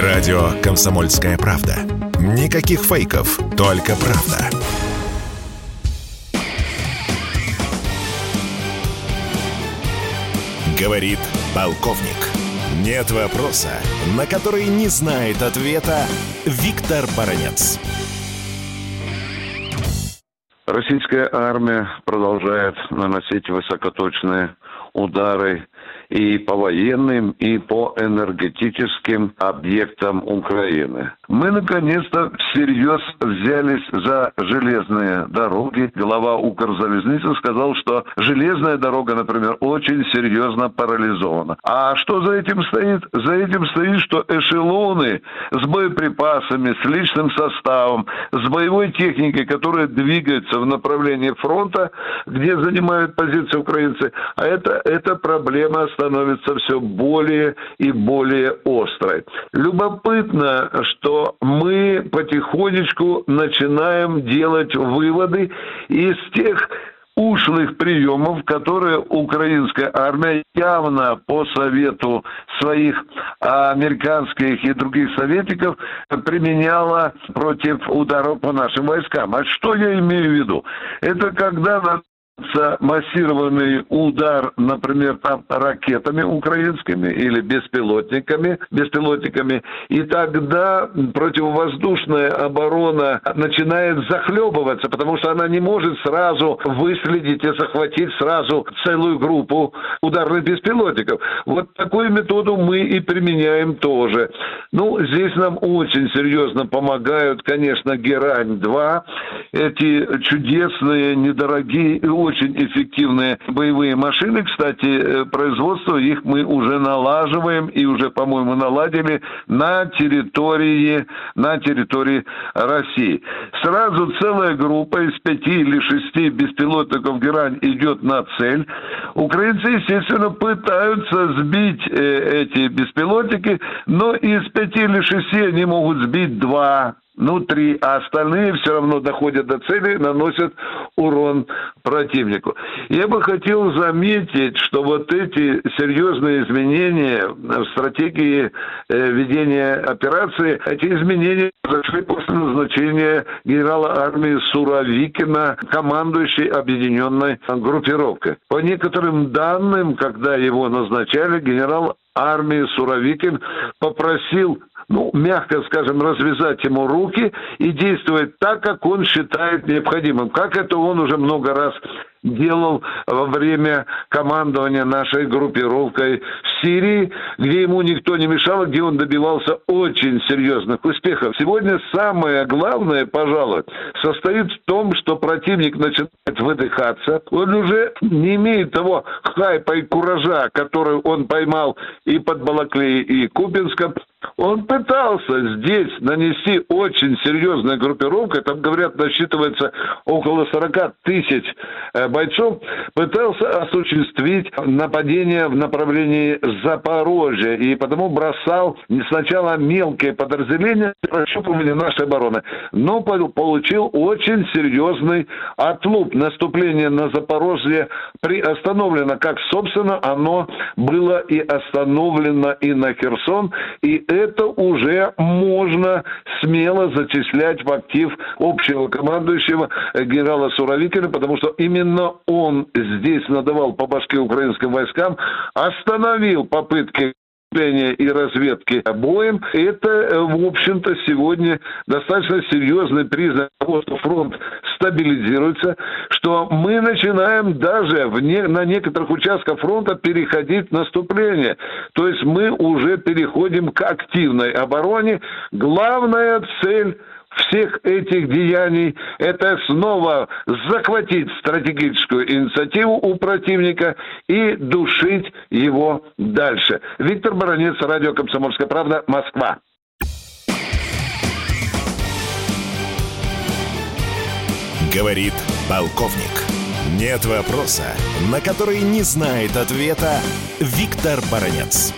Радио «Комсомольская правда». Никаких фейков, только правда. Говорит полковник. Нет вопроса, на который не знает ответа Виктор Баранец. Российская армия продолжает наносить высокоточные удары и по военным, и по энергетическим объектам Украины. Мы наконец-то всерьез взялись за железные дороги. Глава Укрзалезницы сказал, что железная дорога, например, очень серьезно парализована. А что за этим стоит? За этим стоит, что эшелоны с боеприпасами, с личным составом, с боевой техникой, которая двигается в направлении фронта, где занимают позиции украинцы, а это, это проблема становится все более и более острой. Любопытно, что мы потихонечку начинаем делать выводы из тех ушлых приемов, которые украинская армия явно по совету своих американских и других советников применяла против ударов по нашим войскам. А что я имею в виду? Это когда массированный удар, например, там ракетами украинскими или беспилотниками, беспилотниками, и тогда противовоздушная оборона начинает захлебываться, потому что она не может сразу выследить и захватить сразу целую группу ударных беспилотников. Вот такую методу мы и применяем тоже. Ну, здесь нам очень серьезно помогают, конечно, Герань-2, эти чудесные, недорогие очень эффективные боевые машины. Кстати, э, производство их мы уже налаживаем и уже, по-моему, наладили на территории, на территории России. Сразу целая группа из пяти или шести беспилотников «Герань» идет на цель. Украинцы, естественно, пытаются сбить э, эти беспилотники, но из пяти или шести они могут сбить два ну, три, а остальные все равно доходят до цели, наносят урон противнику. Я бы хотел заметить, что вот эти серьезные изменения в стратегии э, ведения операции, эти изменения произошли после назначения генерала армии Суровикина, командующей объединенной группировкой. По некоторым данным, когда его назначали, генерал армии Суровикин попросил ну, мягко скажем, развязать ему руки и действовать так, как он считает необходимым. Как это он уже много раз делал во время командования нашей группировкой Сирии, где ему никто не мешал, где он добивался очень серьезных успехов. Сегодня самое главное, пожалуй, состоит в том, что противник начинает выдыхаться. Он уже не имеет того хайпа и куража, который он поймал и под Балаклеей, и Кубинском. Он пытался здесь нанести очень серьезную группировку, там, говорят, насчитывается около 40 тысяч э, бойцов, пытался осуществить нападение в направлении Запорожья, и потому бросал сначала мелкие подразделения прощупывания нашей обороны, но получил очень серьезный отлуп. Наступление на Запорожье приостановлено, как, собственно, оно было и остановлено и на Херсон, и это уже можно смело зачислять в актив общего командующего генерала Суровикина, потому что именно он здесь надавал по башке украинским войскам, остановил попытки и разведки боем, это, э, в общем-то, сегодня достаточно серьезный признак того, что фронт стабилизируется, что мы начинаем даже в не, на некоторых участках фронта переходить в наступление. То есть мы уже переходим к активной обороне. Главная цель всех этих деяний – это снова захватить стратегическую инициативу у противника и душить его дальше. Виктор Баранец, радио «Комсомольская правда», Москва. Говорит полковник. Нет вопроса, на который не знает ответа Виктор Баранец.